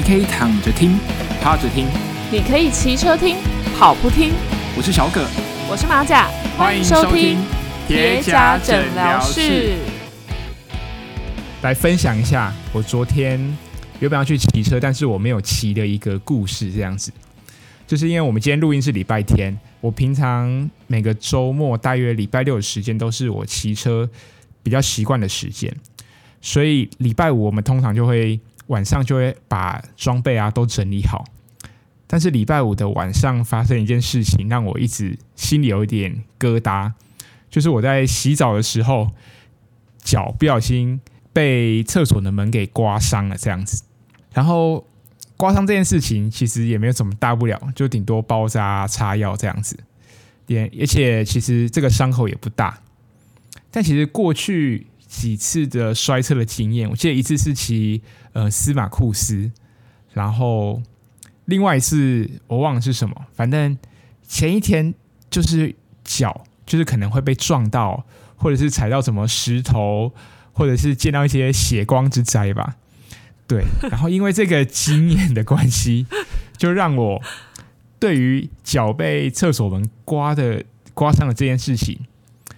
你可以躺着听，趴着听，你可以骑车听，跑步听。我是小葛，我是马甲，欢迎收听叠加诊疗室。来分享一下我昨天原本要去骑车，但是我没有骑的一个故事。这样子，就是因为我们今天录音是礼拜天，我平常每个周末大约礼拜六的时间都是我骑车比较习惯的时间，所以礼拜五我们通常就会。晚上就会把装备啊都整理好，但是礼拜五的晚上发生一件事情，让我一直心里有一点疙瘩，就是我在洗澡的时候，脚不小心被厕所的门给刮伤了这样子。然后刮伤这件事情其实也没有什么大不了，就顶多包扎、擦药这样子。也而且其实这个伤口也不大，但其实过去。几次的摔车的经验，我记得一次是骑呃司马库斯，然后另外一次我忘了是什么，反正前一天就是脚就是可能会被撞到，或者是踩到什么石头，或者是见到一些血光之灾吧。对，然后因为这个经验的关系，就让我对于脚被厕所门刮的刮伤的这件事情，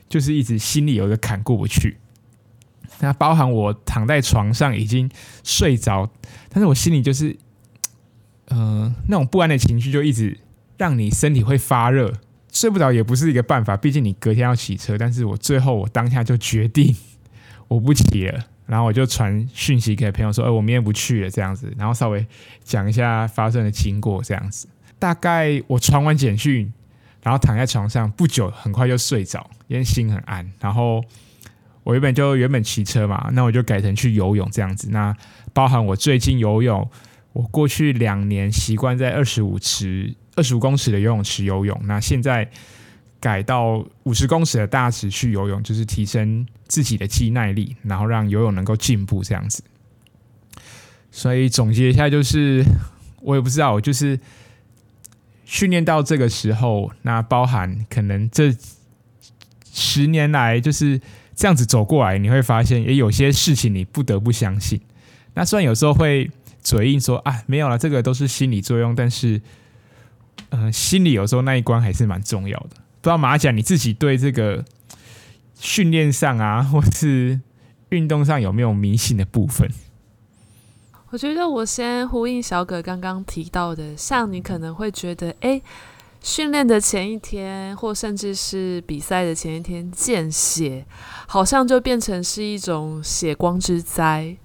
就是一直心里有一个坎过不去。那包含我躺在床上已经睡着，但是我心里就是，呃，那种不安的情绪就一直让你身体会发热，睡不着也不是一个办法，毕竟你隔天要骑车。但是我最后我当下就决定我不骑了，然后我就传讯息给朋友说，哎，我明天不去了这样子，然后稍微讲一下发生的经过这样子。大概我传完简讯，然后躺在床上不久，很快就睡着，因为心很安，然后。我原本就原本骑车嘛，那我就改成去游泳这样子。那包含我最近游泳，我过去两年习惯在二十五尺、二十五公尺的游泳池游泳，那现在改到五十公尺的大池去游泳，就是提升自己的肌耐力，然后让游泳能够进步这样子。所以总结一下，就是我也不知道，我就是训练到这个时候，那包含可能这十年来就是。这样子走过来，你会发现也有些事情你不得不相信。那虽然有时候会嘴硬说啊，没有了，这个都是心理作用，但是，呃，心里有时候那一关还是蛮重要的。不知道马甲你自己对这个训练上啊，或是运动上有没有迷信的部分？我觉得我先呼应小葛刚刚提到的，像你可能会觉得，哎。训练的前一天，或甚至是比赛的前一天，见血好像就变成是一种血光之灾，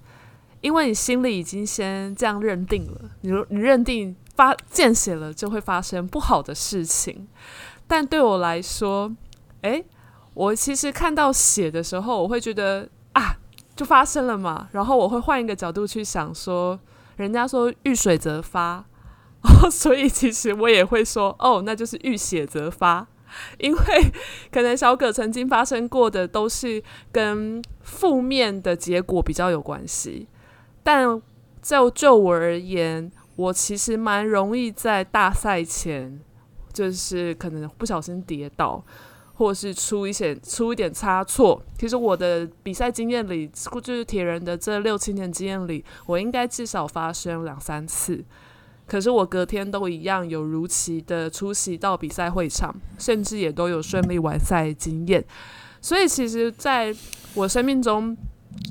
因为你心里已经先这样认定了，你你认定发见血了就会发生不好的事情。但对我来说，诶，我其实看到血的时候，我会觉得啊，就发生了嘛。然后我会换一个角度去想说，人家说遇水则发。哦，所以其实我也会说，哦，那就是遇血则发，因为可能小葛曾经发生过的都是跟负面的结果比较有关系，但就就我而言，我其实蛮容易在大赛前，就是可能不小心跌倒，或是出一些出一点差错。其实我的比赛经验里，就是铁人的这六七年经验里，我应该至少发生两三次。可是我隔天都一样有如期的出席到比赛会场，甚至也都有顺利完赛经验。所以其实在我生命中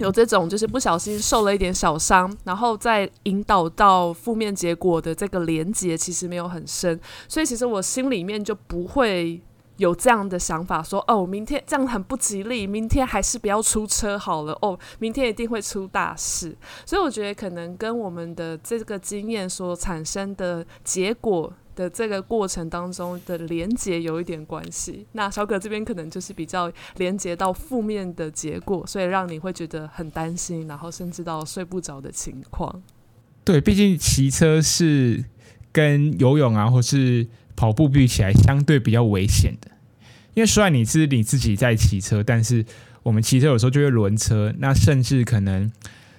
有这种就是不小心受了一点小伤，然后再引导到负面结果的这个连接，其实没有很深。所以其实我心里面就不会。有这样的想法，说哦，明天这样很不吉利，明天还是不要出车好了。哦，明天一定会出大事，所以我觉得可能跟我们的这个经验所产生的结果的这个过程当中的连结有一点关系。那小葛这边可能就是比较连结到负面的结果，所以让你会觉得很担心，然后甚至到睡不着的情况。对，毕竟骑车是跟游泳啊，或是。跑步比起来相对比较危险的，因为虽然你是你自己在骑车，但是我们骑车有时候就会轮车，那甚至可能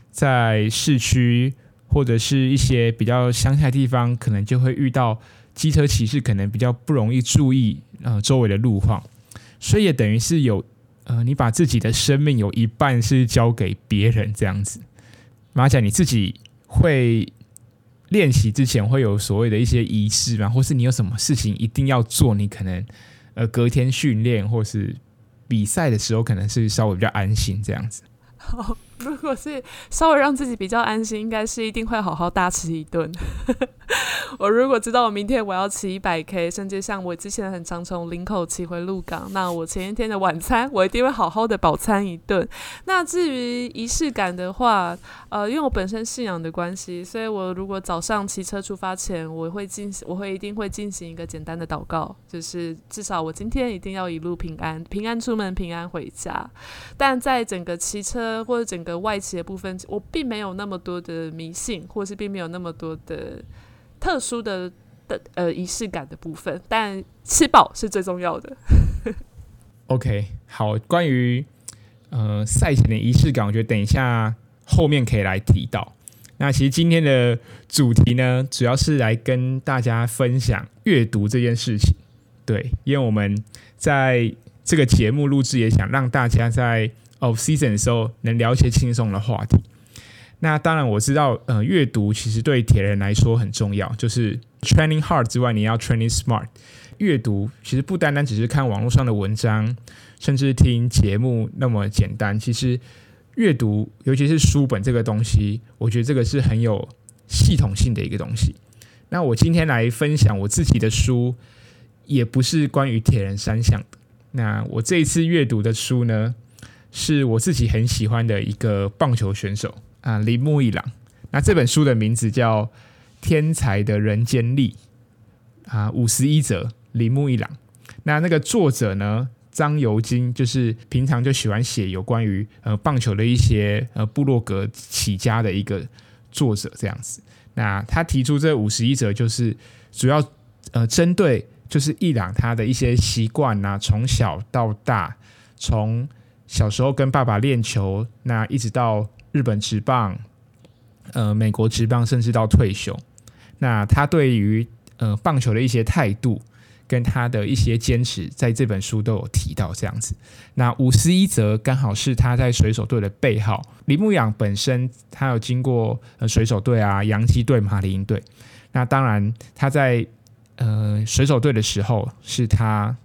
在市区或者是一些比较乡下的地方，可能就会遇到机车骑士可能比较不容易注意呃周围的路况，所以也等于是有呃你把自己的生命有一半是交给别人这样子。马甲你自己会练习之前会有所谓的一些仪式吗？或是你有什么事情一定要做？你可能呃隔天训练或是比赛的时候，可能是稍微比较安心这样子。如果是稍微让自己比较安心，应该是一定会好好大吃一顿。我如果知道我明天我要骑一百 K，甚至像我之前很常从林口骑回鹿港，那我前一天的晚餐我一定会好好的饱餐一顿。那至于仪式感的话，呃，因为我本身信仰的关系，所以我如果早上骑车出发前，我会进行，我会一定会进行一个简单的祷告，就是至少我今天一定要一路平安，平安出门，平安回家。但在整个骑车或者整个外企的部分，我并没有那么多的迷信，或是并没有那么多的。特殊的的呃仪式感的部分，但吃饱是最重要的。OK，好，关于呃赛前的仪式感，我觉得等一下后面可以来提到。那其实今天的主题呢，主要是来跟大家分享阅读这件事情。对，因为我们在这个节目录制，也想让大家在 of season 的时候能聊些轻松的话题。那当然，我知道，呃，阅读其实对铁人来说很重要。就是 training hard 之外，你要 training smart。阅读其实不单单只是看网络上的文章，甚至听节目那么简单。其实阅读，尤其是书本这个东西，我觉得这个是很有系统性的一个东西。那我今天来分享我自己的书，也不是关于铁人三项的。那我这一次阅读的书呢，是我自己很喜欢的一个棒球选手。啊，铃木一朗。那这本书的名字叫《天才的人间力》啊，五十一则，铃木一朗。那那个作者呢，张尤金，就是平常就喜欢写有关于呃棒球的一些呃部落格起家的一个作者这样子。那他提出这五十一则，就是主要呃针对就是一朗他的一些习惯呐，从小到大，从小时候跟爸爸练球，那一直到。日本职棒，呃，美国职棒，甚至到退休，那他对于呃棒球的一些态度跟他的一些坚持，在这本书都有提到这样子。那五十一则刚好是他在水手队的背号。李牧阳本身他有经过呃水手队啊、洋基队、马林队。那当然他在呃水手队的时候，是他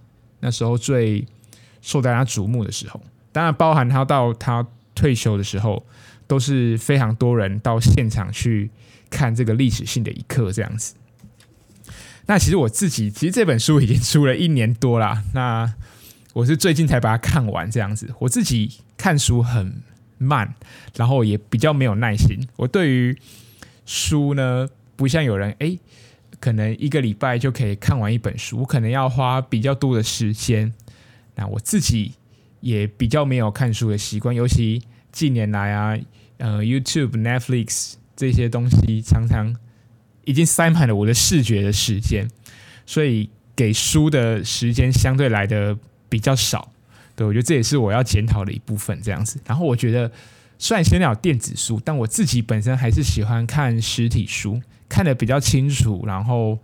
那时候最受大家瞩目的时候。当然包含他到他退休的时候。都是非常多人到现场去看这个历史性的一刻，这样子。那其实我自己，其实这本书已经出了一年多了。那我是最近才把它看完，这样子。我自己看书很慢，然后也比较没有耐心。我对于书呢，不像有人诶，可能一个礼拜就可以看完一本书，我可能要花比较多的时间。那我自己也比较没有看书的习惯，尤其近年来啊。呃，YouTube、Netflix 这些东西常常已经塞满了我的视觉的时间，所以给书的时间相对来的比较少。对，我觉得这也是我要检讨的一部分，这样子。然后我觉得，虽然现在有电子书，但我自己本身还是喜欢看实体书，看得比较清楚，然后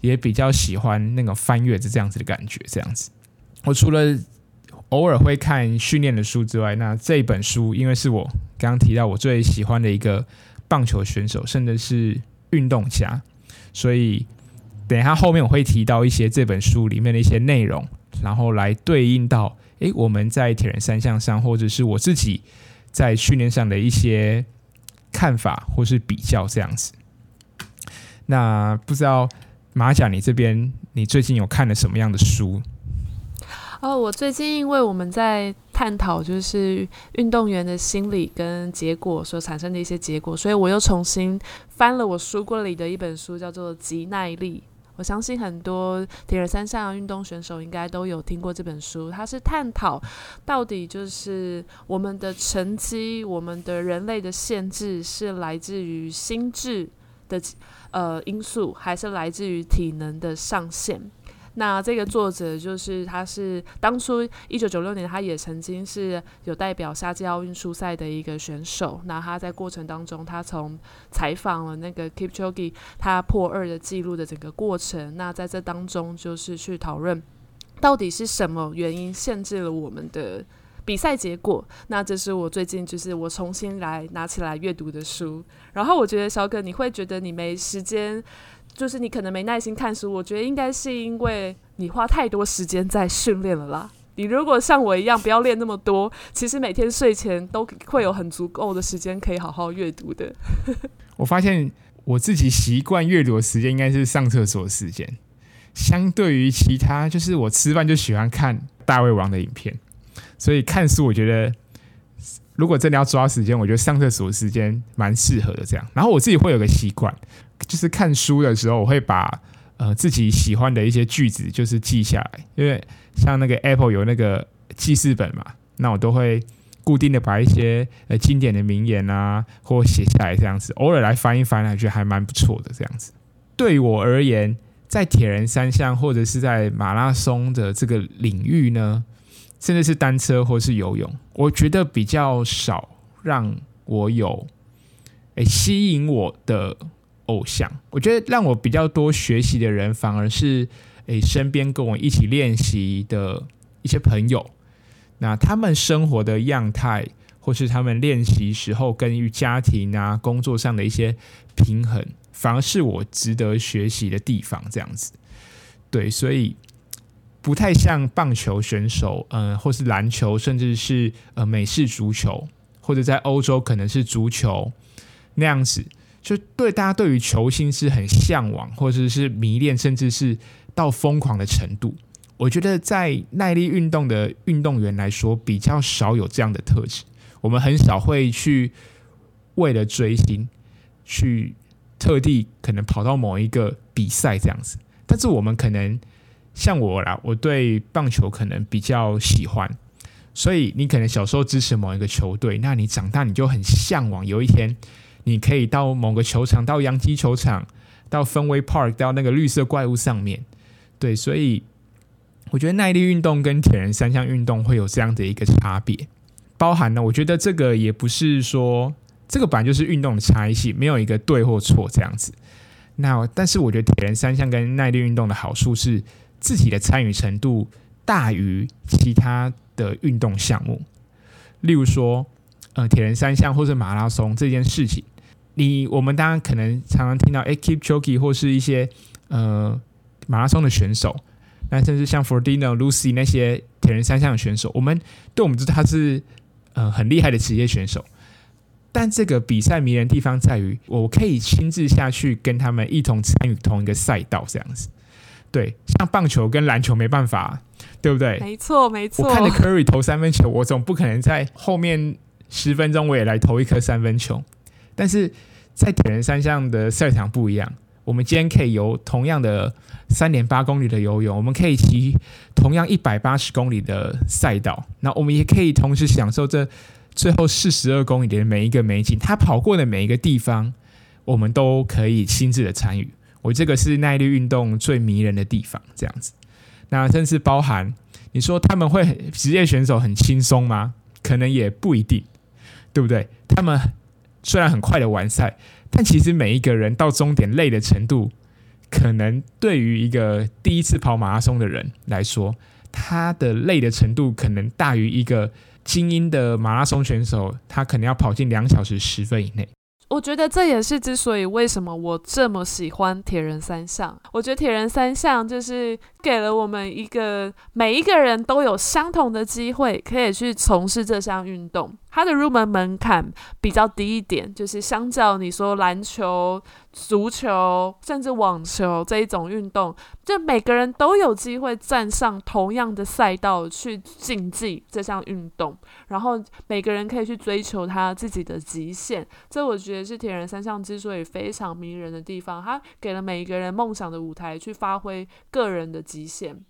也比较喜欢那个翻阅的这样子的感觉。这样子，我除了偶尔会看训练的书之外，那这本书因为是我刚刚提到我最喜欢的一个棒球选手，甚至是运动家，所以等一下后面我会提到一些这本书里面的一些内容，然后来对应到诶我们在铁人三项上，或者是我自己在训练上的一些看法或是比较这样子。那不知道马甲你这边你最近有看了什么样的书？哦，我最近因为我们在探讨就是运动员的心理跟结果所产生的一些结果，所以我又重新翻了我书柜里的一本书，叫做《极耐力》。我相信很多铁人三项运动选手应该都有听过这本书，它是探讨到底就是我们的成绩、我们的人类的限制是来自于心智的呃因素，还是来自于体能的上限？那这个作者就是，他是当初一九九六年，他也曾经是有代表夏季奥运出赛的一个选手。那他在过程当中，他从采访了那个 Kipchoge 他破二的记录的整个过程。那在这当中，就是去讨论到底是什么原因限制了我们的。比赛结果。那这是我最近就是我重新来拿起来阅读的书。然后我觉得小葛，你会觉得你没时间，就是你可能没耐心看书。我觉得应该是因为你花太多时间在训练了啦。你如果像我一样不要练那么多，其实每天睡前都会有很足够的时间可以好好阅读的。我发现我自己习惯阅读的时间应该是上厕所时间，相对于其他，就是我吃饭就喜欢看大胃王的影片，所以看书我觉得如果真的要抓时间，我觉得上厕所时间蛮适合的。这样，然后我自己会有个习惯，就是看书的时候我会把呃自己喜欢的一些句子就是记下来，因为像那个 Apple 有那个记事本嘛，那我都会。固定的把一些呃经典的名言啊，或写下来这样子，偶尔来翻一翻，还觉得还蛮不错的这样子。对我而言，在铁人三项或者是在马拉松的这个领域呢，甚至是单车或是游泳，我觉得比较少让我有诶吸引我的偶像。我觉得让我比较多学习的人，反而是诶身边跟我一起练习的一些朋友。那他们生活的样态，或是他们练习时候跟于家庭啊、工作上的一些平衡，反而是我值得学习的地方。这样子，对，所以不太像棒球选手，嗯、或是篮球，甚至是呃美式足球，或者在欧洲可能是足球那样子，就对大家对于球星是很向往，或者是迷恋，甚至是到疯狂的程度。我觉得在耐力运动的运动员来说，比较少有这样的特质。我们很少会去为了追星，去特地可能跑到某一个比赛这样子。但是我们可能像我啦，我对棒球可能比较喜欢，所以你可能小时候支持某一个球队，那你长大你就很向往有一天你可以到某个球场，到洋基球场，到芬威 Park，到那个绿色怪物上面。对，所以。我觉得耐力运动跟铁人三项运动会有这样的一个差别，包含呢，我觉得这个也不是说这个本来就是运动的差异性，没有一个对或错这样子。那但是我觉得铁人三项跟耐力运动的好处是自己的参与程度大于其他的运动项目，例如说，呃，铁人三项或者马拉松这件事情，你我们当然可能常常听到哎，Keep Choky 或是一些呃马拉松的选手。那甚至像 Frodeno、Lucy 那些铁人三项的选手，我们对我们知道他是呃很厉害的职业选手，但这个比赛迷人的地方在于，我可以亲自下去跟他们一同参与同一个赛道，这样子。对，像棒球跟篮球没办法，对不对？没错，没错。我看着 Curry 投三分球，我总不可能在后面十分钟我也来投一颗三分球。但是在铁人三项的赛场不一样。我们今天可以游同样的三点八公里的游泳，我们可以骑同样一百八十公里的赛道，那我们也可以同时享受这最后四十二公里的每一个美景。他跑过的每一个地方，我们都可以亲自的参与。我这个是耐力运动最迷人的地方，这样子。那甚至包含你说他们会职业选手很轻松吗？可能也不一定，对不对？他们虽然很快的完赛。但其实每一个人到终点累的程度，可能对于一个第一次跑马拉松的人来说，他的累的程度可能大于一个精英的马拉松选手，他可能要跑进两小时十分以内。我觉得这也是之所以为什么我这么喜欢铁人三项。我觉得铁人三项就是给了我们一个每一个人都有相同的机会，可以去从事这项运动。它的入门门槛比较低一点，就是相较你说篮球、足球，甚至网球这一种运动，就每个人都有机会站上同样的赛道去竞技这项运动，然后每个人可以去追求他自己的极限。这我觉得是铁人三项之所以非常迷人的地方，它给了每一个人梦想的舞台，去发挥个人的极限。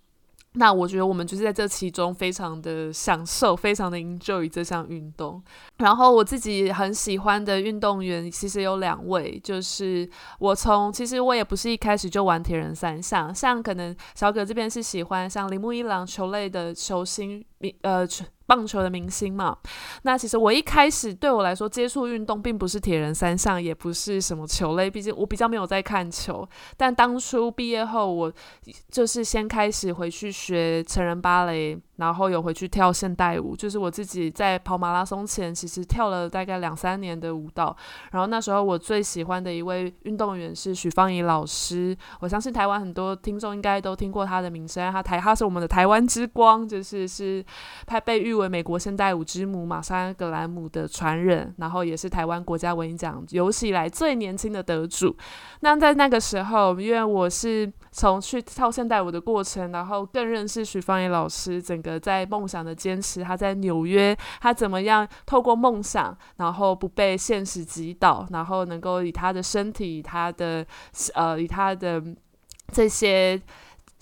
那我觉得我们就是在这其中非常的享受，非常的 enjoy 这项运动。然后我自己很喜欢的运动员其实有两位，就是我从其实我也不是一开始就玩铁人三项，像可能小葛这边是喜欢像铃木一郎球类的球星，呃。棒球的明星嘛。那其实我一开始对我来说接触运动并不是铁人三项，也不是什么球类，毕竟我比较没有在看球。但当初毕业后，我就是先开始回去学成人芭蕾。然后有回去跳现代舞，就是我自己在跑马拉松前，其实跳了大概两三年的舞蹈。然后那时候我最喜欢的一位运动员是许芳宜老师，我相信台湾很多听众应该都听过他的名声，他台他是我们的台湾之光，就是是她被誉为为美国现代舞之母玛莎葛兰姆的传人，然后也是台湾国家文艺奖有史以来最年轻的得主。那在那个时候，因为我是从去跳现代舞的过程，然后更认识许芳宜老师，整个。在梦想的坚持，他在纽约，他怎么样透过梦想，然后不被现实击倒，然后能够以他的身体，以他的呃，以他的这些。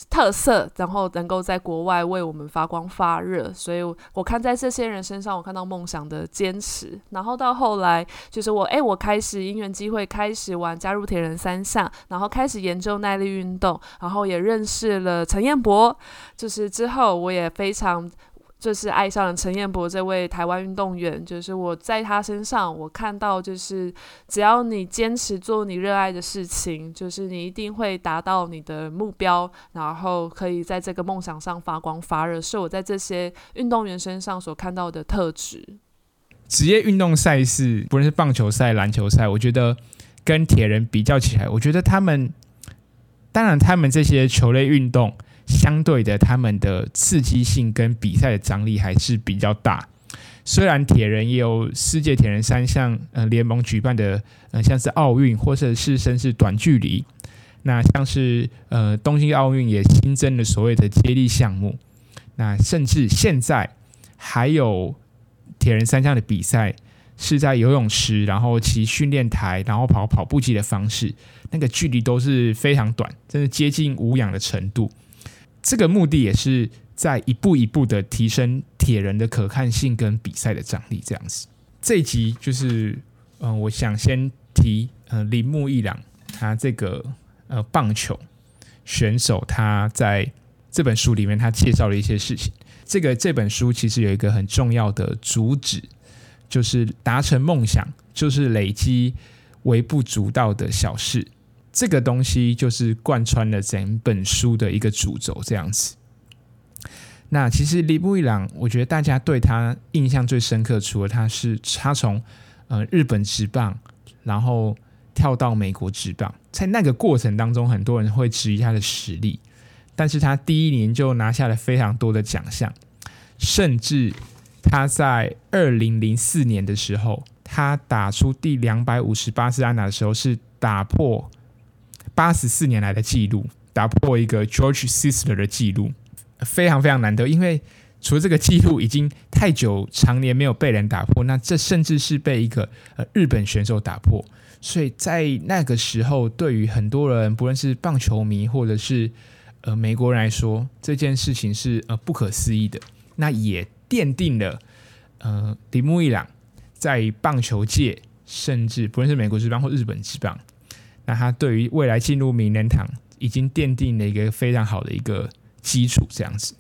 特色，然后能够在国外为我们发光发热，所以我看在这些人身上，我看到梦想的坚持。然后到后来，就是我，诶，我开始因缘机会开始玩，加入铁人三项，然后开始研究耐力运动，然后也认识了陈彦博。就是之后，我也非常。就是爱上了陈彦博这位台湾运动员，就是我在他身上，我看到就是只要你坚持做你热爱的事情，就是你一定会达到你的目标，然后可以在这个梦想上发光发热，是我在这些运动员身上所看到的特质。职业运动赛事，不论是棒球赛、篮球赛，我觉得跟铁人比较起来，我觉得他们，当然他们这些球类运动。相对的，他们的刺激性跟比赛的张力还是比较大。虽然铁人也有世界铁人三项呃联盟举办的呃像是奥运或者是甚至短距离，那像是呃东京奥运也新增了所谓的接力项目，那甚至现在还有铁人三项的比赛是在游泳池，然后骑训练台，然后跑跑步机的方式，那个距离都是非常短，真的接近无氧的程度。这个目的也是在一步一步的提升铁人的可看性跟比赛的张力，这样子。这一集就是，嗯、我想先提，呃，铃木一朗他这个呃棒球选手，他在这本书里面他介绍了一些事情。这个这本书其实有一个很重要的主旨，就是达成梦想，就是累积微不足道的小事。这个东西就是贯穿了整本书的一个主轴，这样子。那其实李布一朗，我觉得大家对他印象最深刻，除了他是他从呃日本职棒，然后跳到美国职棒，在那个过程当中，很多人会质疑他的实力，但是他第一年就拿下了非常多的奖项，甚至他在二零零四年的时候，他打出第两百五十八次安打的时候，是打破。八十四年来的记录，打破一个 George Sisler 的记录，非常非常难得。因为除了这个记录已经太久，常年没有被人打破，那这甚至是被一个呃日本选手打破。所以在那个时候，对于很多人，不论是棒球迷或者是呃美国人来说，这件事情是呃不可思议的。那也奠定了呃铃木一朗在棒球界，甚至不论是美国职棒或日本职棒。那他对于未来进入名人堂已经奠定了一个非常好的一个基础，这样子。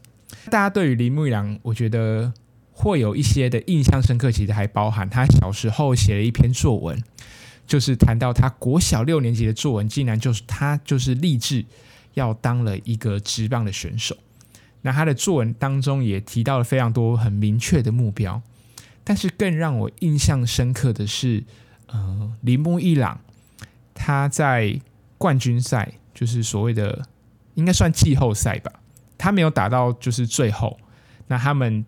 大家对于铃木一朗，我觉得会有一些的印象深刻，其实还包含他小时候写了一篇作文，就是谈到他国小六年级的作文，竟然就是他就是立志要当了一个职棒的选手。那他的作文当中也提到了非常多很明确的目标，但是更让我印象深刻的是，呃，铃木一朗。他在冠军赛，就是所谓的应该算季后赛吧，他没有打到就是最后。那他们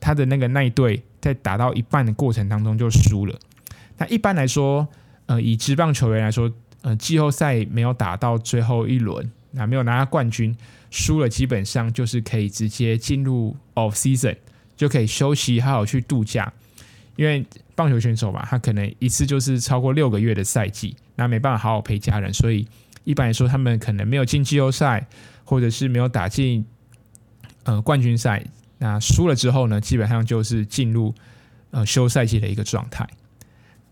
他的那个那一队在打到一半的过程当中就输了。那一般来说，呃，以职棒球员来说，呃，季后赛没有打到最后一轮，那没有拿到冠军，输了基本上就是可以直接进入 off season，就可以休息，好好去度假。因为棒球选手嘛，他可能一次就是超过六个月的赛季。那没办法好好陪家人，所以一般来说，他们可能没有进季后赛，或者是没有打进呃冠军赛。那输了之后呢，基本上就是进入呃休赛季的一个状态。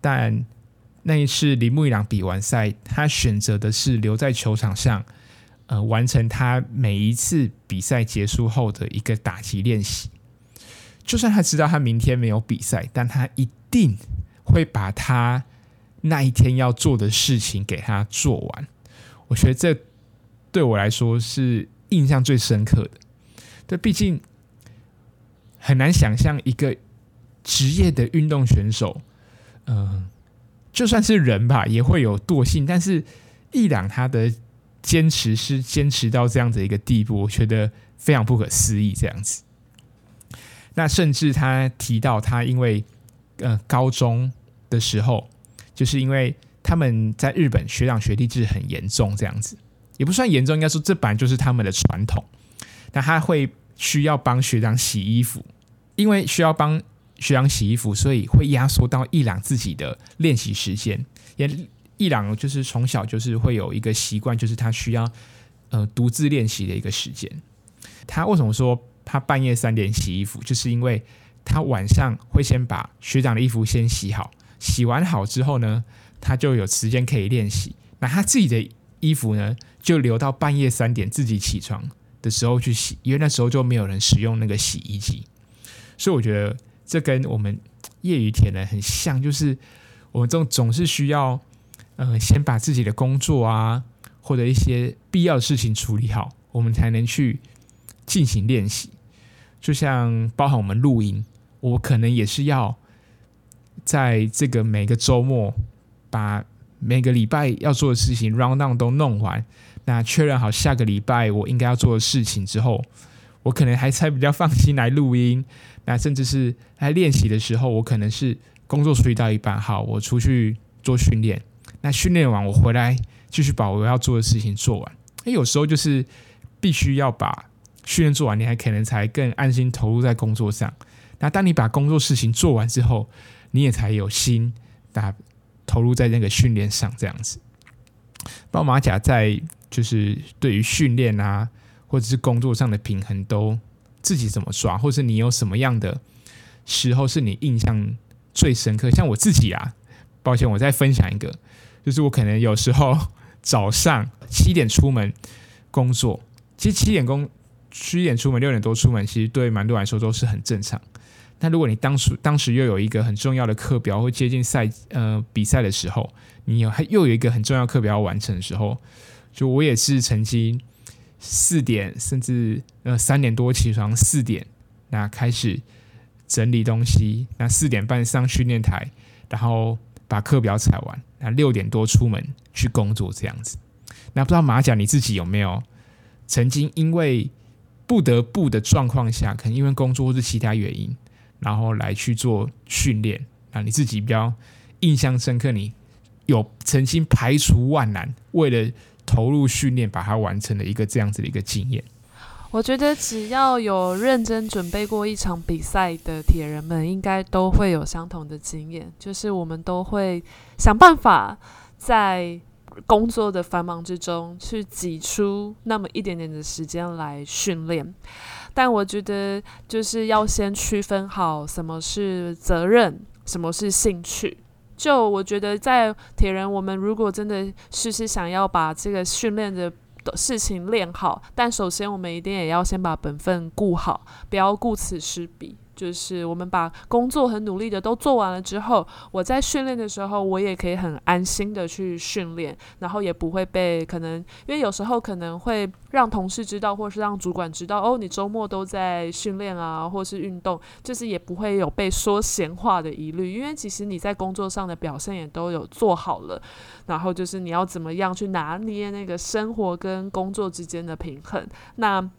但那一次铃木一朗比完赛，他选择的是留在球场上，呃，完成他每一次比赛结束后的一个打击练习。就算他知道他明天没有比赛，但他一定会把他那一天要做的事情给他做完。我觉得这对我来说是印象最深刻的。对，毕竟很难想象一个职业的运动选手，嗯、就算是人吧，也会有惰性。但是伊朗他的坚持是坚持到这样的一个地步，我觉得非常不可思议。这样子，那甚至他提到他因为呃高中的时候，就是因为他们在日本学长学弟制很严重，这样子也不算严重，应该说这本来就是他们的传统。那他会需要帮学长洗衣服，因为需要帮学长洗衣服，所以会压缩到一朗自己的练习时间。也一朗就是从小就是会有一个习惯，就是他需要呃独自练习的一个时间。他为什么说他半夜三点洗衣服？就是因为他晚上会先把学长的衣服先洗好，洗完好之后呢，他就有时间可以练习。那他自己的衣服呢，就留到半夜三点自己起床的时候去洗，因为那时候就没有人使用那个洗衣机，所以我觉得这跟我们业余铁人很像，就是我们这种总是需要，呃，先把自己的工作啊或者一些必要的事情处理好，我们才能去进行练习。就像包含我们录音，我可能也是要在这个每个周末把每个礼拜要做的事情 round down 都弄完。那确认好下个礼拜我应该要做的事情之后，我可能还才比较放心来录音。那甚至是来练习的时候，我可能是工作处理到一半，好，我出去做训练。那训练完我回来继续把我要做的事情做完。诶，有时候就是必须要把训练做完，你还可能才更安心投入在工作上。那当你把工作事情做完之后，你也才有心打投入在那个训练上，这样子。包马甲在。就是对于训练啊，或者是工作上的平衡，都自己怎么抓，或是你有什么样的时候是你印象最深刻？像我自己啊，抱歉，我再分享一个，就是我可能有时候早上七点出门工作，其实七点工七点出门，六点多出门，其实对蛮多来说都是很正常。那如果你当时当时又有一个很重要的课表，或接近赛呃比赛的时候，你有还又有一个很重要课表要完成的时候。就我也是曾经四点甚至呃三点多起床，四点那开始整理东西，那四点半上训练台，然后把课表踩完，那六点多出门去工作这样子。那不知道马甲你自己有没有曾经因为不得不的状况下，可能因为工作或是其他原因，然后来去做训练？那你自己比较印象深刻，你有曾经排除万难为了投入训练，把它完成的一个这样子的一个经验。我觉得只要有认真准备过一场比赛的铁人们，应该都会有相同的经验，就是我们都会想办法在工作的繁忙之中去挤出那么一点点的时间来训练。但我觉得就是要先区分好什么是责任，什么是兴趣。就我觉得，在铁人，我们如果真的是是想要把这个训练的事情练好，但首先我们一定也要先把本分顾好，不要顾此失彼。就是我们把工作很努力的都做完了之后，我在训练的时候，我也可以很安心的去训练，然后也不会被可能，因为有时候可能会让同事知道，或是让主管知道，哦，你周末都在训练啊，或是运动，就是也不会有被说闲话的疑虑，因为其实你在工作上的表现也都有做好了，然后就是你要怎么样去拿捏那个生活跟工作之间的平衡，那。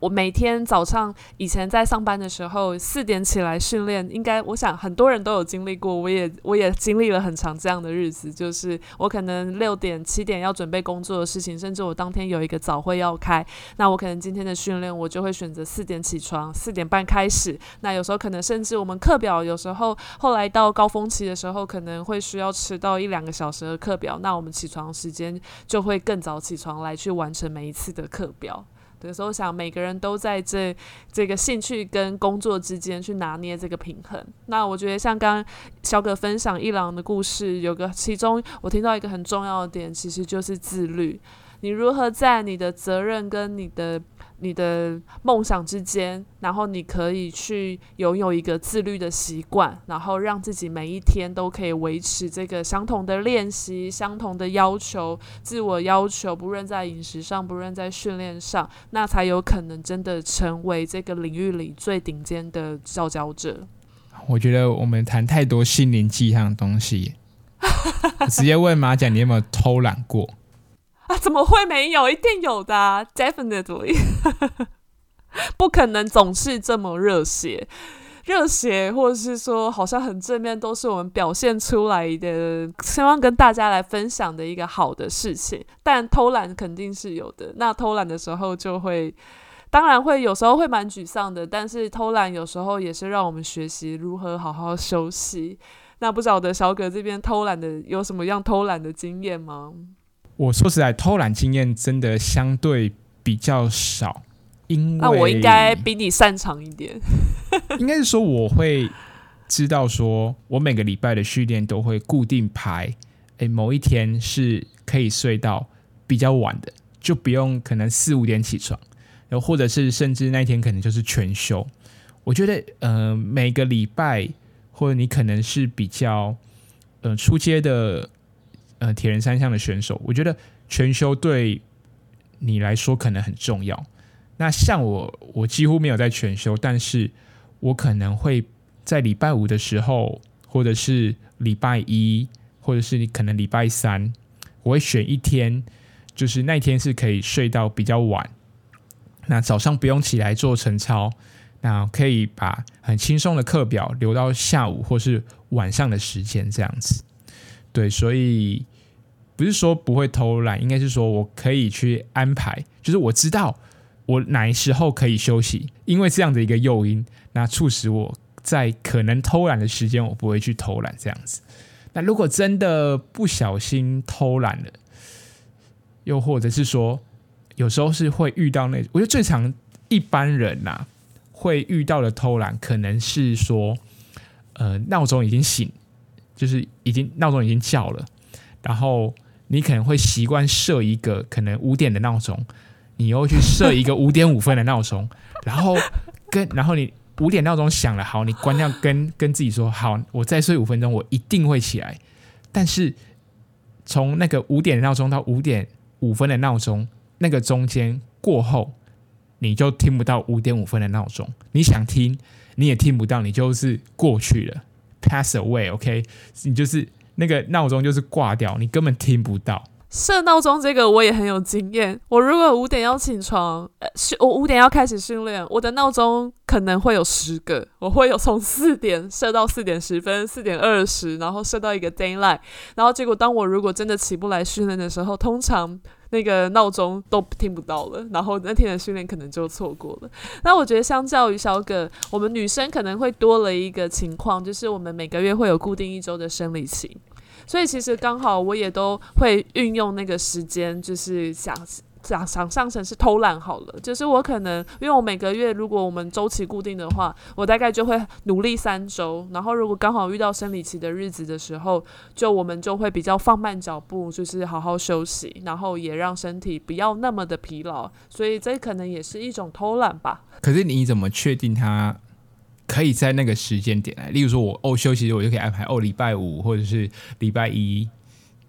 我每天早上以前在上班的时候，四点起来训练，应该我想很多人都有经历过，我也我也经历了很长这样的日子，就是我可能六点七点要准备工作的事情，甚至我当天有一个早会要开，那我可能今天的训练我就会选择四点起床，四点半开始。那有时候可能甚至我们课表有时候后来到高峰期的时候，可能会需要迟到一两个小时的课表，那我们起床时间就会更早起床来去完成每一次的课表。有时候想每个人都在这这个兴趣跟工作之间去拿捏这个平衡。那我觉得像刚刚小葛分享伊朗的故事，有个其中我听到一个很重要的点，其实就是自律。你如何在你的责任跟你的你的梦想之间，然后你可以去拥有一个自律的习惯，然后让自己每一天都可以维持这个相同的练习、相同的要求、自我要求，不论在饮食上，不论在训练上，那才有可能真的成为这个领域里最顶尖的佼佼者。我觉得我们谈太多心灵鸡汤的东西，直接问马甲，你有没有偷懒过？啊，怎么会没有？一定有的，definitely，不可能总是这么热血，热血或者是说好像很正面，都是我们表现出来的，希望跟大家来分享的一个好的事情。但偷懒肯定是有的，那偷懒的时候就会，当然会有时候会蛮沮丧的，但是偷懒有时候也是让我们学习如何好好休息。那不晓得小葛这边偷懒的有什么样偷懒的经验吗？我说实在，偷懒经验真的相对比较少，因为那我应该比你擅长一点。应该是说，我会知道说，我每个礼拜的训练都会固定排，诶，某一天是可以睡到比较晚的，就不用可能四五点起床，然后或者是甚至那一天可能就是全休。我觉得，呃，每个礼拜或者你可能是比较呃出街的。呃，铁人三项的选手，我觉得全休对你来说可能很重要。那像我，我几乎没有在全休，但是我可能会在礼拜五的时候，或者是礼拜一，或者是你可能礼拜三，我会选一天，就是那天是可以睡到比较晚，那早上不用起来做晨操，那可以把很轻松的课表留到下午或是晚上的时间这样子。对，所以。不是说不会偷懒，应该是说我可以去安排，就是我知道我哪时候可以休息，因为这样的一个诱因，那促使我在可能偷懒的时间，我不会去偷懒这样子。那如果真的不小心偷懒了，又或者是说有时候是会遇到那，我觉得最常一般人呐、会遇到的偷懒，可能是说，呃，闹钟已经醒，就是已经闹钟已经叫了，然后。你可能会习惯设一个可能五点的闹钟，你又去设一个五点五分的闹钟，然后跟然后你五点闹钟响了，好，你关掉跟跟自己说好，我再睡五分钟，我一定会起来。但是从那个五点闹钟到五点五分的闹钟，那个中间过后，你就听不到五点五分的闹钟，你想听你也听不到，你就是过去了，pass away，OK，、你就是。那个闹钟就是挂掉，你根本听不到。设闹钟这个我也很有经验。我如果五点要起床，呃，我五点要开始训练，我的闹钟可能会有十个，我会有从四点设到四点十分、四点二十，然后设到一个 daylight，然后结果当我如果真的起不来训练的时候，通常那个闹钟都听不到了，然后那天的训练可能就错过了。那我觉得相较于小葛，我们女生可能会多了一个情况，就是我们每个月会有固定一周的生理期。所以其实刚好我也都会运用那个时间，就是想想想象成是偷懒好了。就是我可能因为我每个月如果我们周期固定的话，我大概就会努力三周。然后如果刚好遇到生理期的日子的时候，就我们就会比较放慢脚步，就是好好休息，然后也让身体不要那么的疲劳。所以这可能也是一种偷懒吧。可是你怎么确定它？可以在那个时间点来，例如说我哦休息我就可以安排哦礼拜五或者是礼拜一，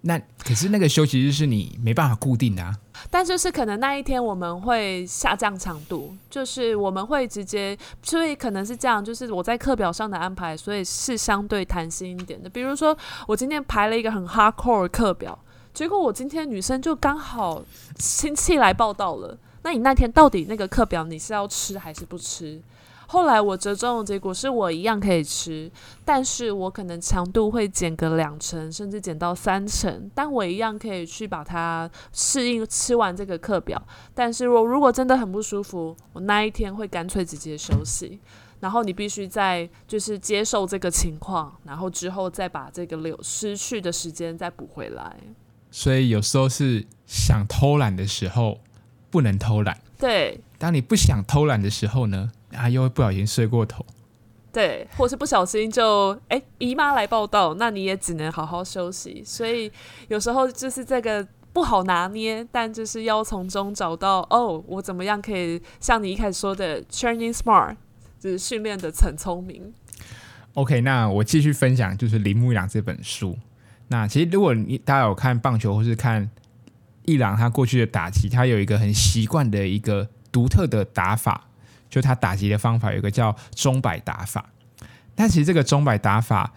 那可是那个休息日是你没办法固定的啊。但就是可能那一天我们会下降强度，就是我们会直接，所以可能是这样，就是我在课表上的安排，所以是相对弹性一点的。比如说我今天排了一个很 hardcore 的课表，结果我今天女生就刚好亲戚来报道了，那你那天到底那个课表你是要吃还是不吃？后来我折中的结果是我一样可以吃，但是我可能强度会减个两成，甚至减到三成，但我一样可以去把它适应吃完这个课表。但是我如果真的很不舒服，我那一天会干脆直接休息。然后你必须在就是接受这个情况，然后之后再把这个流失去的时间再补回来。所以有时候是想偷懒的时候不能偷懒，对。当你不想偷懒的时候呢？啊，又会不小心睡过头，对，或是不小心就哎姨妈来报道，那你也只能好好休息。所以有时候就是这个不好拿捏，但就是要从中找到哦，我怎么样可以像你一开始说的 training smart，就是训练的很聪明。OK，那我继续分享就是铃木一朗这本书。那其实如果你大家有看棒球或是看一朗他过去的打击，他有一个很习惯的一个独特的打法，就他打击的方法有一个叫钟摆打法。但其实这个钟摆打法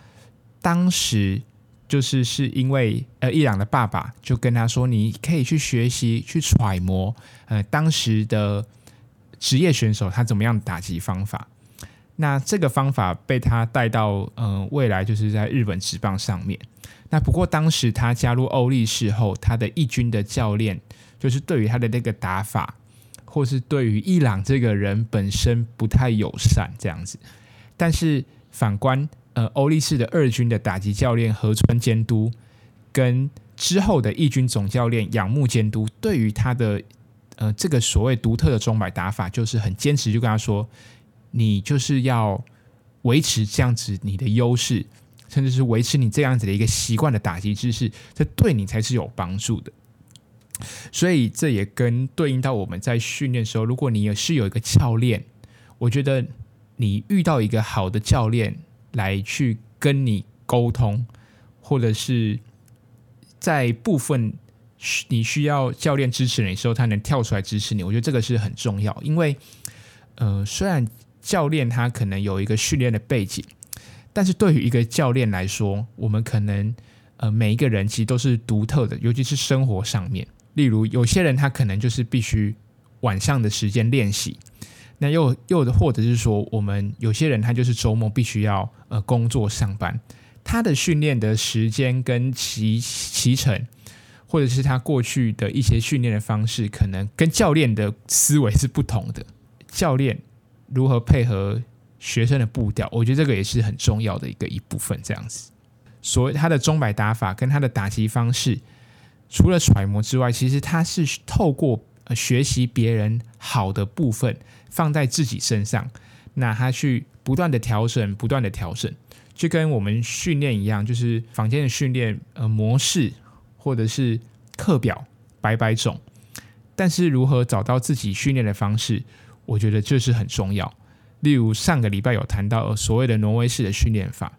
当时。就是是因为呃，伊朗的爸爸就跟他说，你可以去学习去揣摩呃当时的职业选手他怎么样打击方法。那这个方法被他带到呃未来就是在日本职棒上面。那不过当时他加入欧力士后，他的义军的教练就是对于他的那个打法，或是对于伊朗这个人本身不太友善这样子。但是反观。呃，欧力士的二军的打击教练河村监督，跟之后的一军总教练仰木监督，对于他的呃这个所谓独特的钟摆打法，就是很坚持，就跟他说，你就是要维持这样子你的优势，甚至是维持你这样子的一个习惯的打击姿势，这对你才是有帮助的。所以这也跟对应到我们在训练的时候，如果你也是有一个教练，我觉得你遇到一个好的教练。来去跟你沟通，或者是在部分你需要教练支持你的时候，他能跳出来支持你。我觉得这个是很重要，因为呃，虽然教练他可能有一个训练的背景，但是对于一个教练来说，我们可能呃每一个人其实都是独特的，尤其是生活上面。例如，有些人他可能就是必须晚上的时间练习。那又又或者是说，我们有些人他就是周末必须要呃工作上班，他的训练的时间跟骑骑乘，或者是他过去的一些训练的方式，可能跟教练的思维是不同的。教练如何配合学生的步调，我觉得这个也是很重要的一个一部分。这样子，所谓他的钟摆打法跟他的打击方式，除了揣摩之外，其实他是透过学习别人好的部分。放在自己身上，那他去不断的调整，不断的调整，就跟我们训练一样，就是房间的训练呃模式或者是课表百百种，但是如何找到自己训练的方式，我觉得这是很重要。例如上个礼拜有谈到所谓的挪威式的训练法，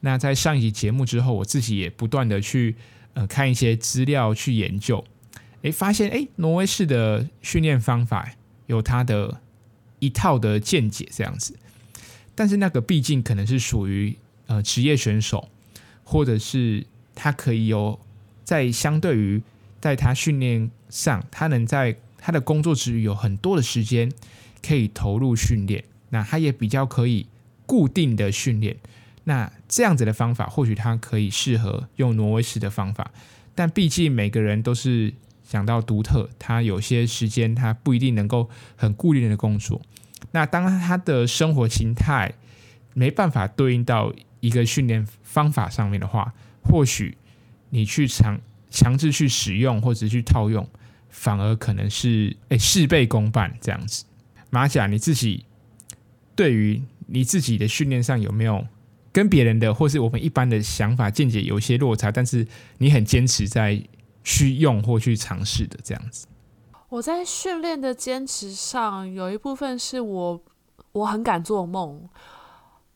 那在上一集节目之后，我自己也不断的去呃看一些资料去研究，诶，发现诶，挪威式的训练方法有它的。一套的见解这样子，但是那个毕竟可能是属于呃职业选手，或者是他可以有在相对于在他训练上，他能在他的工作之余有很多的时间可以投入训练，那他也比较可以固定的训练，那这样子的方法或许他可以适合用挪威式的方法，但毕竟每个人都是。想到独特，他有些时间他不一定能够很固定的工作。那当他的生活形态没办法对应到一个训练方法上面的话，或许你去强强制去使用或者去套用，反而可能是哎事倍功半这样子。马甲，你自己对于你自己的训练上有没有跟别人的或是我们一般的想法见解有一些落差？但是你很坚持在。去用或去尝试的这样子，我在训练的坚持上，有一部分是我我很敢做梦。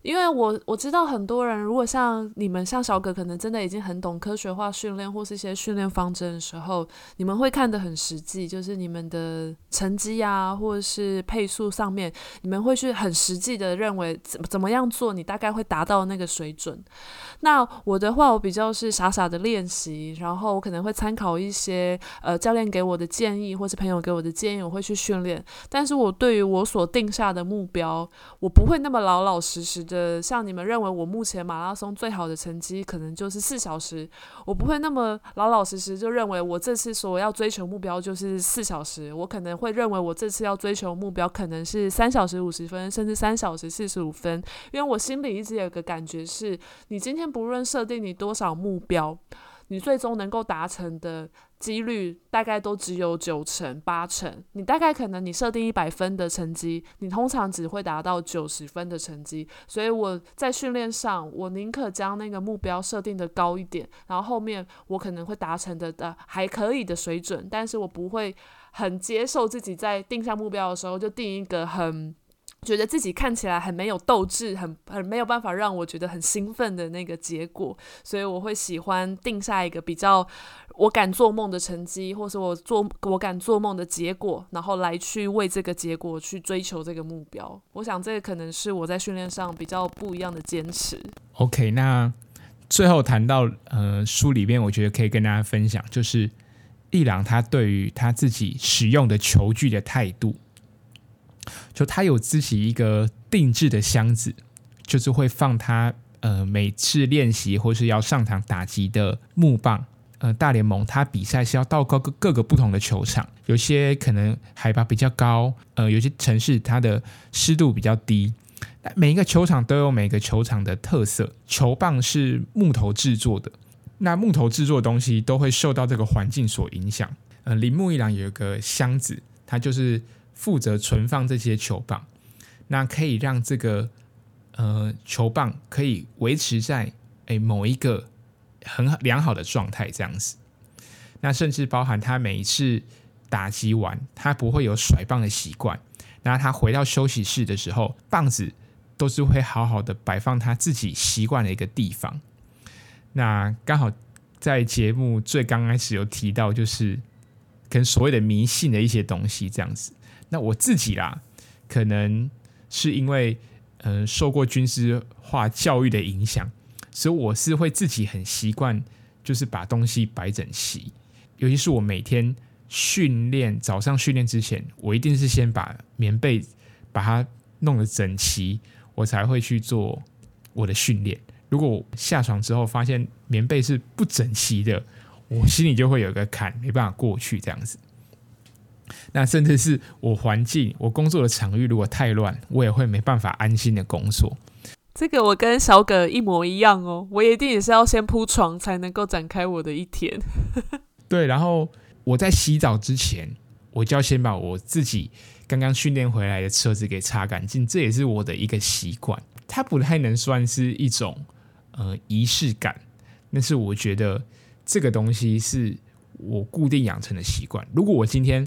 因为我我知道很多人，如果像你们像小葛，可能真的已经很懂科学化训练或是一些训练方针的时候，你们会看得很实际，就是你们的成绩啊，或者是配速上面，你们会去很实际的认为怎怎么样做，你大概会达到那个水准。那我的话，我比较是傻傻的练习，然后我可能会参考一些呃教练给我的建议，或是朋友给我的建议，我会去训练。但是我对于我所定下的目标，我不会那么老老实实。的像你们认为我目前马拉松最好的成绩可能就是四小时，我不会那么老老实实就认为我这次所要追求目标就是四小时，我可能会认为我这次要追求目标可能是三小时五十分，甚至三小时四十五分，因为我心里一直有个感觉是，你今天不论设定你多少目标，你最终能够达成的几率大概都只有九成八成。你大概可能你设定一百分的成绩，你通常只会达到九十分的成绩。所以我在训练上，我宁可将那个目标设定的高一点，然后后面我可能会达成的的还可以的水准，但是我不会很接受自己在定下目标的时候就定一个很。觉得自己看起来很没有斗志，很很没有办法让我觉得很兴奋的那个结果，所以我会喜欢定下一个比较我敢做梦的成绩，或是我做我敢做梦的结果，然后来去为这个结果去追求这个目标。我想这个可能是我在训练上比较不一样的坚持。OK，那最后谈到呃书里面，我觉得可以跟大家分享，就是一郎他对于他自己使用的球具的态度。就他有自己一个定制的箱子，就是会放他呃每次练习或是要上场打击的木棒。呃，大联盟他比赛是要到各个各个不同的球场，有些可能海拔比较高，呃，有些城市它的湿度比较低。每一个球场都有每个球场的特色，球棒是木头制作的，那木头制作的东西都会受到这个环境所影响。呃，铃木一郎有一个箱子，它就是。负责存放这些球棒，那可以让这个呃球棒可以维持在诶某一个很良好的状态这样子。那甚至包含他每一次打击完，他不会有甩棒的习惯。那他回到休息室的时候，棒子都是会好好的摆放他自己习惯的一个地方。那刚好在节目最刚开始有提到，就是跟所谓的迷信的一些东西这样子。那我自己啦，可能是因为嗯、受过军事化教育的影响，所以我是会自己很习惯，就是把东西摆整齐。尤其是我每天训练早上训练之前，我一定是先把棉被把它弄得整齐，我才会去做我的训练。如果我下床之后发现棉被是不整齐的，我心里就会有个坎，没办法过去这样子。那甚至是我环境，我工作的场域如果太乱，我也会没办法安心的工作。这个我跟小葛一模一样哦，我一定也是要先铺床才能够展开我的一天。对，然后我在洗澡之前，我就要先把我自己刚刚训练回来的车子给擦干净，这也是我的一个习惯。它不太能算是一种呃仪式感，但是我觉得这个东西是我固定养成的习惯。如果我今天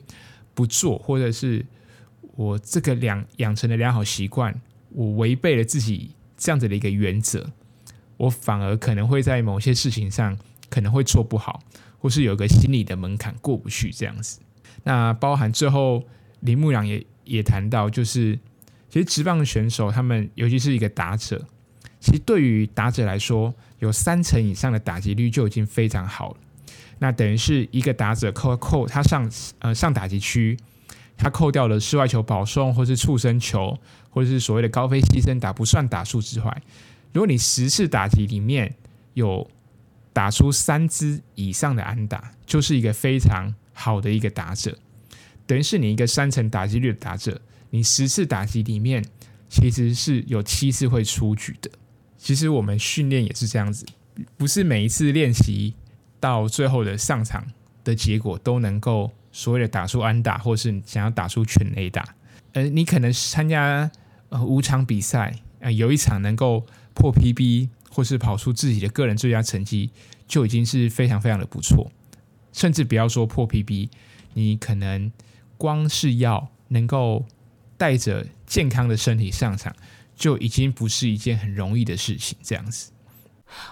不做，或者是我这个良养成的良好习惯，我违背了自己这样子的一个原则，我反而可能会在某些事情上可能会做不好，或是有个心理的门槛过不去这样子。那包含最后林木朗也也谈到，就是其实职棒选手他们，尤其是一个打者，其实对于打者来说，有三成以上的打击率就已经非常好了。那等于是一个打者扣扣他上呃上打击区，他扣掉了室外球保送或是触身球，或者是所谓的高飞牺牲打不算打数之外，如果你十次打击里面有打出三支以上的安打，就是一个非常好的一个打者。等于是你一个三成打击率的打者，你十次打击里面其实是有七次会出局的。其实我们训练也是这样子，不是每一次练习。到最后的上场的结果都能够所谓的打出安打，或是想要打出全垒打。呃，你可能参加呃五场比赛，呃，有一场能够破 PB，或是跑出自己的个人最佳成绩，就已经是非常非常的不错。甚至不要说破 PB，你可能光是要能够带着健康的身体上场，就已经不是一件很容易的事情。这样子。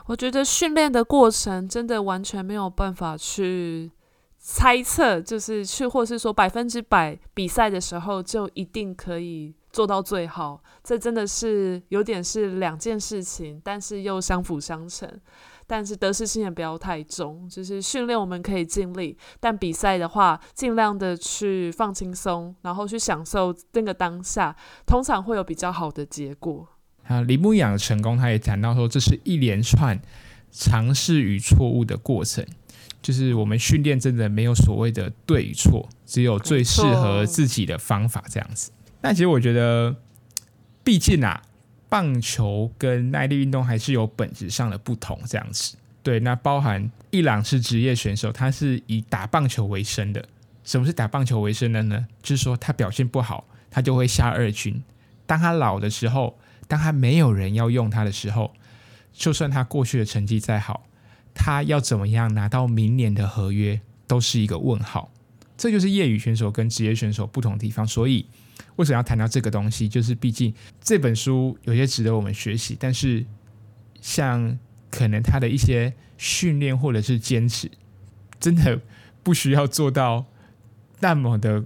我觉得训练的过程真的完全没有办法去猜测，就是去或是说百分之百比赛的时候就一定可以做到最好，这真的是有点是两件事情，但是又相辅相成。但是得失心也不要太重，就是训练我们可以尽力，但比赛的话尽量的去放轻松，然后去享受那个当下，通常会有比较好的结果。啊，铃木养的成功，他也谈到说，这是一连串尝试与错误的过程。就是我们训练真的没有所谓的对与错，只有最适合自己的方法这样子。那其实我觉得，毕竟啊，棒球跟耐力运动还是有本质上的不同这样子。对，那包含伊朗是职业选手，他是以打棒球为生的。什么是打棒球为生的呢？就是说他表现不好，他就会下二军。当他老的时候，当他没有人要用他的时候，就算他过去的成绩再好，他要怎么样拿到明年的合约，都是一个问号。这就是业余选手跟职业选手不同的地方。所以，为什么要谈到这个东西？就是毕竟这本书有些值得我们学习，但是像。可能他的一些训练或者是坚持，真的不需要做到那么的，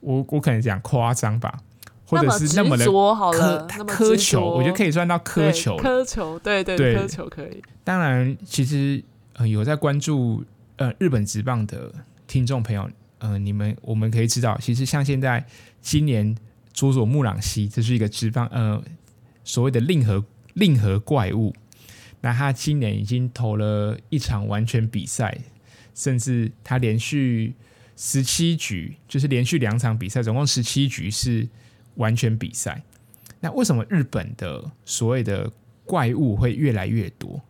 我我可能讲夸张吧，或者是那么的苛苛求，我觉得可以算到苛求，苛求，对对对，苛求可以。当然，其实呃有在关注呃日本职棒的听众朋友，呃你们我们可以知道，其实像现在今年佐佐木朗希，这是一个职棒呃所谓的令和令和怪物。那他今年已经投了一场完全比赛，甚至他连续十七局，就是连续两场比赛，总共十七局是完全比赛。那为什么日本的所谓的怪物会越来越多？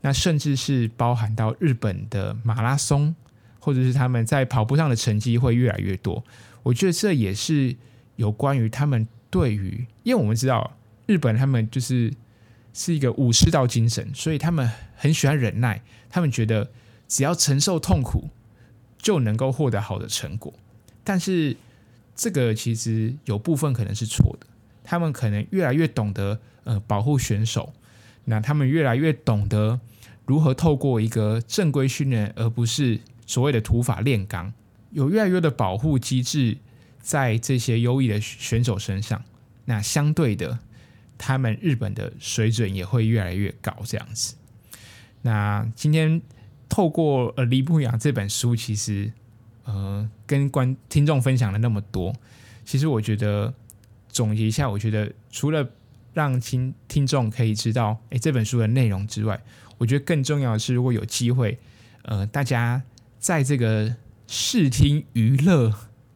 那甚至是包含到日本的马拉松，或者是他们在跑步上的成绩会越来越多。我觉得这也是有关于他们对于，因为我们知道日本他们就是。是一个武士道精神，所以他们很喜欢忍耐。他们觉得只要承受痛苦，就能够获得好的成果。但是这个其实有部分可能是错的。他们可能越来越懂得呃保护选手，那他们越来越懂得如何透过一个正规训练，而不是所谓的土法炼钢，有越来越的保护机制在这些优异的选手身上。那相对的。他们日本的水准也会越来越高，这样子。那今天透过呃李牧阳这本书，其实呃跟观听众分享了那么多，其实我觉得总结一下，我觉得除了让听听众可以知道诶这本书的内容之外，我觉得更重要的是，如果有机会，呃，大家在这个视听娱乐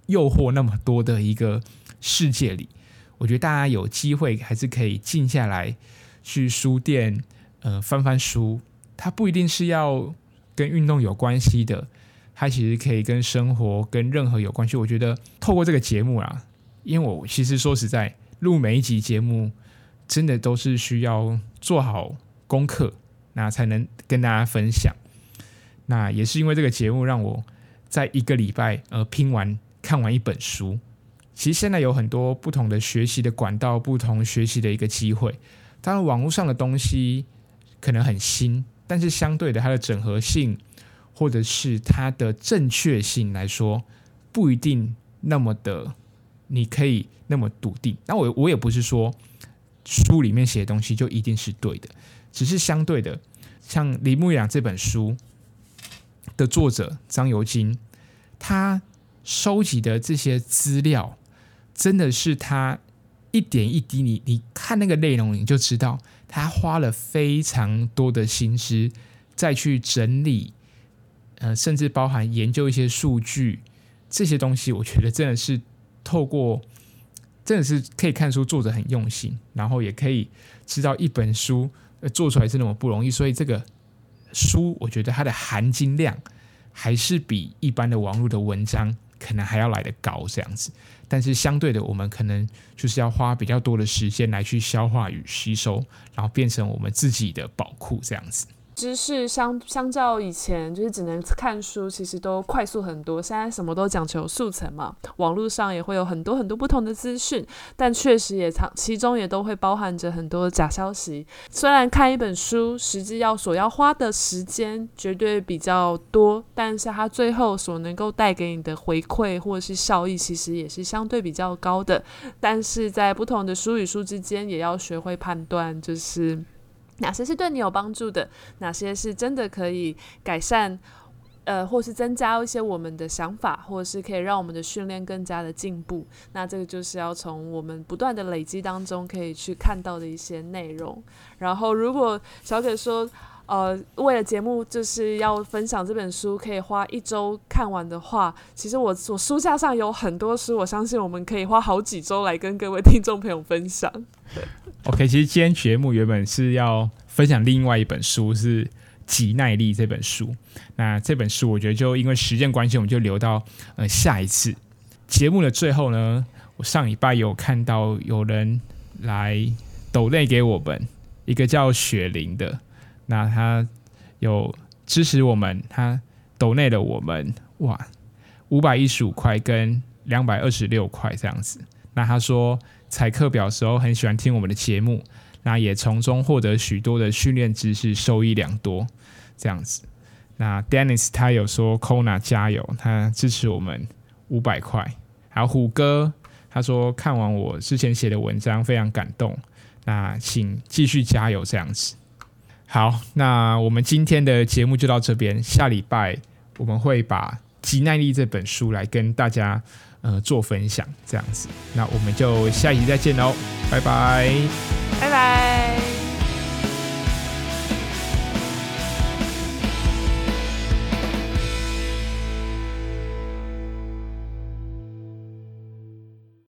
诱惑那么多的一个世界里。我觉得大家有机会还是可以静下来，去书店，呃，翻翻书。它不一定是要跟运动有关系的，它其实可以跟生活、跟任何有关系。我觉得透过这个节目啊，因为我其实说实在，录每一集节目，真的都是需要做好功课，那才能跟大家分享。那也是因为这个节目，让我在一个礼拜呃拼完看完一本书。其实现在有很多不同的学习的管道，不同学习的一个机会。当然，网络上的东西可能很新，但是相对的，它的整合性或者是它的正确性来说，不一定那么的，你可以那么笃定。那我我也不是说书里面写的东西就一定是对的，只是相对的，像李牧阳这本书的作者张尤金，他收集的这些资料。真的是他一点一滴，你你看那个内容，你就知道他花了非常多的心思再去整理，呃，甚至包含研究一些数据这些东西。我觉得真的是透过，真的是可以看出作者很用心，然后也可以知道一本书做出来是那么不容易。所以这个书，我觉得它的含金量还是比一般的网络的文章可能还要来得高，这样子。但是相对的，我们可能就是要花比较多的时间来去消化与吸收，然后变成我们自己的宝库这样子。知识相相较以前，就是只能看书，其实都快速很多。现在什么都讲求速成嘛，网络上也会有很多很多不同的资讯，但确实也藏其中也都会包含着很多假消息。虽然看一本书实际要所要花的时间绝对比较多，但是它最后所能够带给你的回馈或者是效益，其实也是相对比较高的。但是在不同的书与书之间，也要学会判断，就是。哪些是对你有帮助的？哪些是真的可以改善，呃，或是增加一些我们的想法，或者是可以让我们的训练更加的进步？那这个就是要从我们不断的累积当中可以去看到的一些内容。然后，如果小可说，呃，为了节目就是要分享这本书，可以花一周看完的话，其实我我书架上有很多书，我相信我们可以花好几周来跟各位听众朋友分享。，OK，其实今天节目原本是要分享另外一本书，是肌耐力这本书。那这本书我觉得就因为时间关系，我们就留到呃下一次节目的最后呢。我上礼拜有看到有人来抖内给我们一个叫雪玲的，那他有支持我们，他抖内了我们哇五百一十五块跟两百二十六块这样子。那他说采课表时候很喜欢听我们的节目，那也从中获得许多的训练知识，受益良多这样子。那 Dennis 他有说 Kona 加油，他支持我们五百块。还有虎哥他说看完我之前写的文章非常感动，那请继续加油这样子。好，那我们今天的节目就到这边，下礼拜我们会把《肌耐力》这本书来跟大家。呃，做分享这样子，那我们就下一集再见喽，拜拜拜拜。